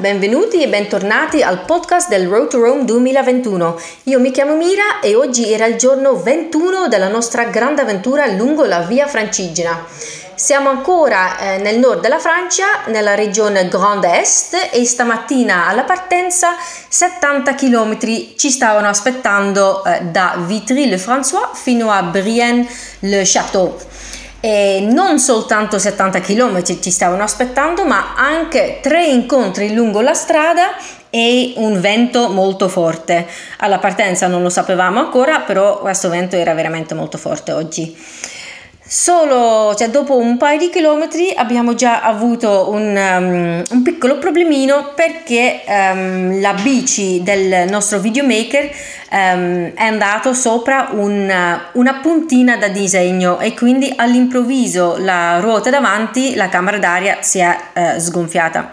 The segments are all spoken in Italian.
benvenuti e bentornati al podcast del Road to Rome 2021. Io mi chiamo Mira e oggi era il giorno 21 della nostra grande avventura lungo la via Francigena. Siamo ancora eh, nel nord della Francia, nella regione Grand Est e stamattina alla partenza 70 km ci stavano aspettando eh, da Vitry-le-François fino a Brienne-le-Château. E non soltanto 70 km ci stavano aspettando, ma anche tre incontri lungo la strada e un vento molto forte. Alla partenza non lo sapevamo ancora, però questo vento era veramente molto forte oggi. Solo cioè, dopo un paio di chilometri abbiamo già avuto un, um, un piccolo problemino perché um, la bici del nostro videomaker um, è andato sopra una, una puntina da disegno e quindi all'improvviso la ruota davanti, la camera d'aria si è uh, sgonfiata.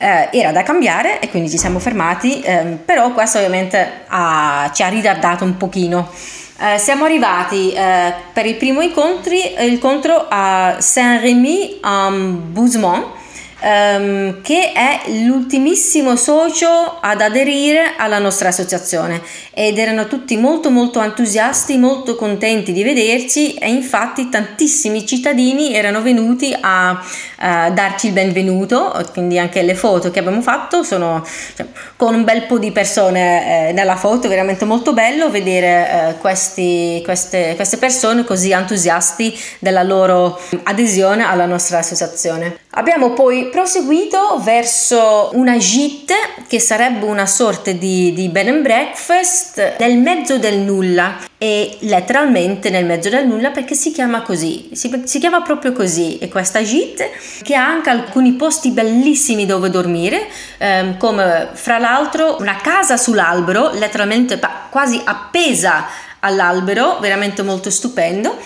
Uh, era da cambiare e quindi ci siamo fermati, um, però questo ovviamente ha, ci ha ritardato un pochino. Eh, siamo arrivati eh, per il primo incontro, incontro a Saint-Rémy en Bouzemont ehm, che è l'ultimissimo socio ad aderire alla nostra associazione. Ed erano tutti molto molto entusiasti, molto contenti di vederci. E infatti tantissimi cittadini erano venuti a, a darci il benvenuto, quindi anche le foto che abbiamo fatto sono cioè, con un bel po' di persone eh, nella foto, veramente molto bello vedere eh, questi, queste, queste persone così entusiasti della loro adesione alla nostra associazione. Abbiamo poi proseguito verso una gite che sarebbe una sorta di, di bed and breakfast nel mezzo del nulla e letteralmente nel mezzo del nulla perché si chiama così, si, si chiama proprio così e questa gite che ha anche alcuni posti bellissimi dove dormire ehm, come fra l'altro una casa sull'albero letteralmente quasi appesa all'albero veramente molto stupendo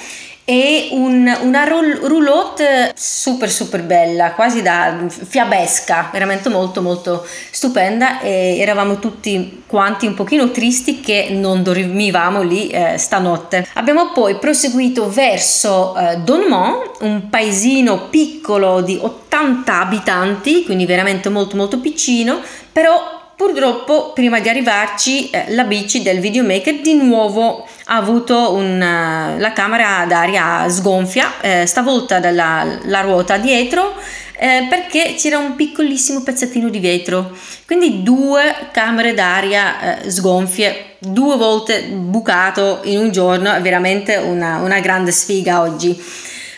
e un, una roulotte super super bella, quasi da fiabesca, veramente molto molto stupenda e eravamo tutti quanti un pochino tristi che non dormivamo lì eh, stanotte. Abbiamo poi proseguito verso eh, Donmont, un paesino piccolo di 80 abitanti, quindi veramente molto molto piccino, però Purtroppo, prima di arrivarci, eh, la bici del videomaker di nuovo ha avuto una, la camera d'aria sgonfia, eh, stavolta dalla la ruota dietro, eh, perché c'era un piccolissimo pezzettino di vetro. Quindi due camere d'aria eh, sgonfie, due volte bucato in un giorno, è veramente una, una grande sfiga oggi.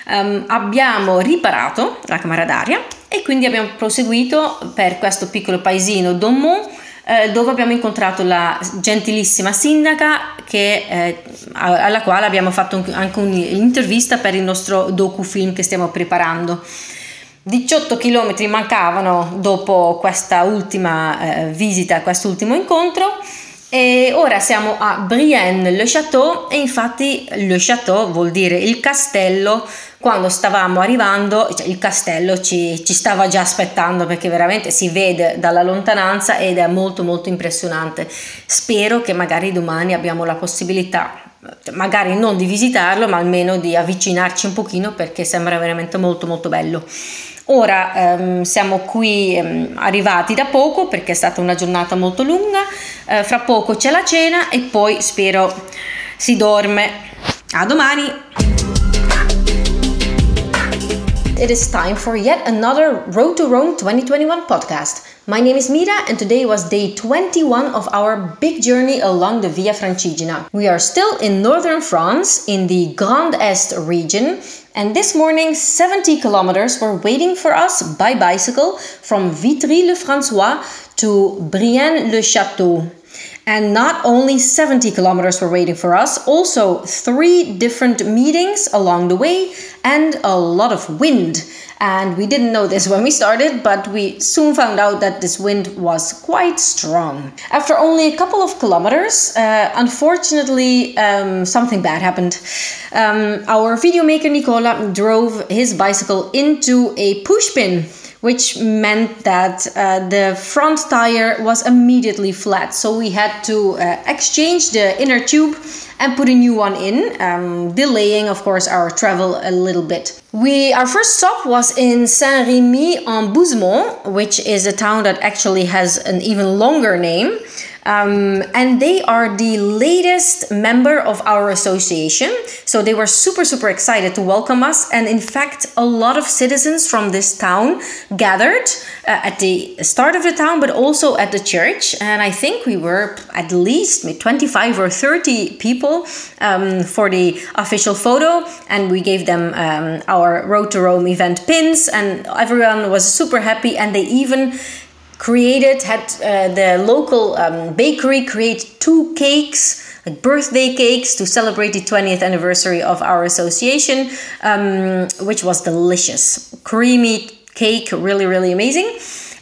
Um, abbiamo riparato la camera d'aria e quindi abbiamo proseguito per questo piccolo paesino Donmont eh, dove abbiamo incontrato la gentilissima sindaca che, eh, alla quale abbiamo fatto anche un'intervista per il nostro docufilm che stiamo preparando. 18 km mancavano dopo questa ultima eh, visita, quest'ultimo incontro e ora siamo a Brienne-le-Château e infatti le Château vuol dire il castello quando stavamo arrivando, cioè il castello ci, ci, stava già aspettando perché veramente si vede dalla lontananza ed è molto molto impressionante. Spero che magari domani abbiamo la possibilità magari non di visitarlo ma almeno di avvicinarci un pochino perché sembra veramente molto molto bello ora ehm, siamo qui ehm, arrivati da poco perché è stata una giornata molto lunga. Eh, fra poco c'è la cena e poi spero si dorme. A domani! It is time for yet another Road to Rome 2021 podcast. My name is Mira, and today was day 21 of our big journey along the Via Francigena. We are still in northern France, in the Grand Est region, and this morning 70 kilometers were waiting for us by bicycle from Vitry-le-François to Brienne-le-Château. And not only 70 kilometers were waiting for us, also three different meetings along the way and a lot of wind. And we didn't know this when we started, but we soon found out that this wind was quite strong. After only a couple of kilometers, uh, unfortunately, um, something bad happened. Um, our video maker Nicola drove his bicycle into a pushpin which meant that uh, the front tire was immediately flat. So we had to uh, exchange the inner tube and put a new one in, um, delaying, of course, our travel a little bit. We our first stop was in Saint-Rémy en Bouzemont, which is a town that actually has an even longer name. Um, and they are the latest member of our association. So they were super, super excited to welcome us. And in fact, a lot of citizens from this town gathered uh, at the start of the town, but also at the church. And I think we were at least 25 or 30 people um, for the official photo. And we gave them um, our Road to Rome event pins, and everyone was super happy. And they even created had uh, the local um, bakery create two cakes like birthday cakes to celebrate the 20th anniversary of our association um, which was delicious. Creamy cake really really amazing.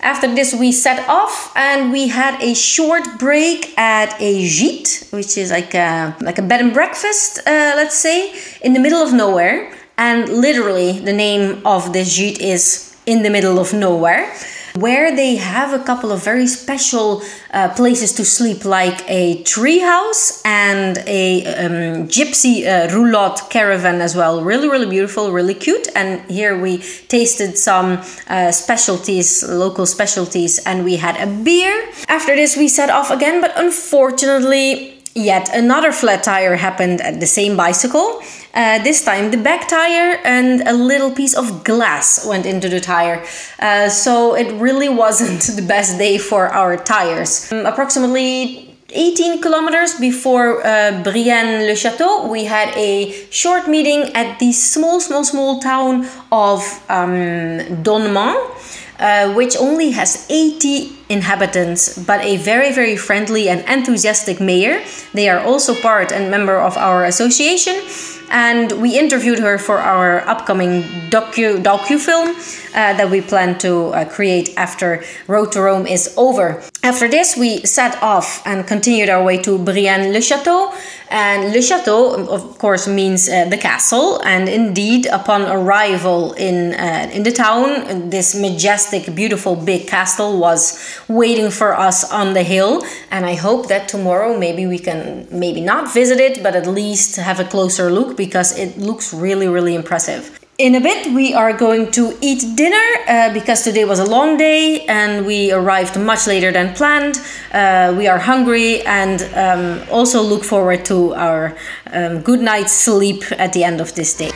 After this we set off and we had a short break at a gîte which is like a like a bed and breakfast uh, let's say in the middle of nowhere. And literally the name of this gîte is in the middle of nowhere where they have a couple of very special uh, places to sleep, like a treehouse and a um, gypsy uh, roulotte caravan as well. Really, really beautiful, really cute. And here we tasted some uh, specialties, local specialties, and we had a beer. After this, we set off again, but unfortunately, Yet another flat tire happened at the same bicycle. Uh, this time the back tire and a little piece of glass went into the tire. Uh, so it really wasn't the best day for our tires. Um, approximately 18 kilometers before uh, Brienne-le-Château, we had a short meeting at the small, small, small town of um, Donnement uh, which only has 80 inhabitants, but a very, very friendly and enthusiastic mayor. They are also part and member of our association and we interviewed her for our upcoming docu docu film uh, that we plan to uh, create after Road to Rome is over. After this, we set off and continued our way to Brienne-le-Château. And Le Château, of course, means uh, the castle. And indeed, upon arrival in uh, in the town, this majestic, beautiful, big castle was waiting for us on the hill. And I hope that tomorrow, maybe we can maybe not visit it, but at least have a closer look because it looks really, really impressive. In a bit, we are going to eat dinner uh, because today was a long day and we arrived much later than planned. Uh, we are hungry and um, also look forward to our um, good night's sleep at the end of this day.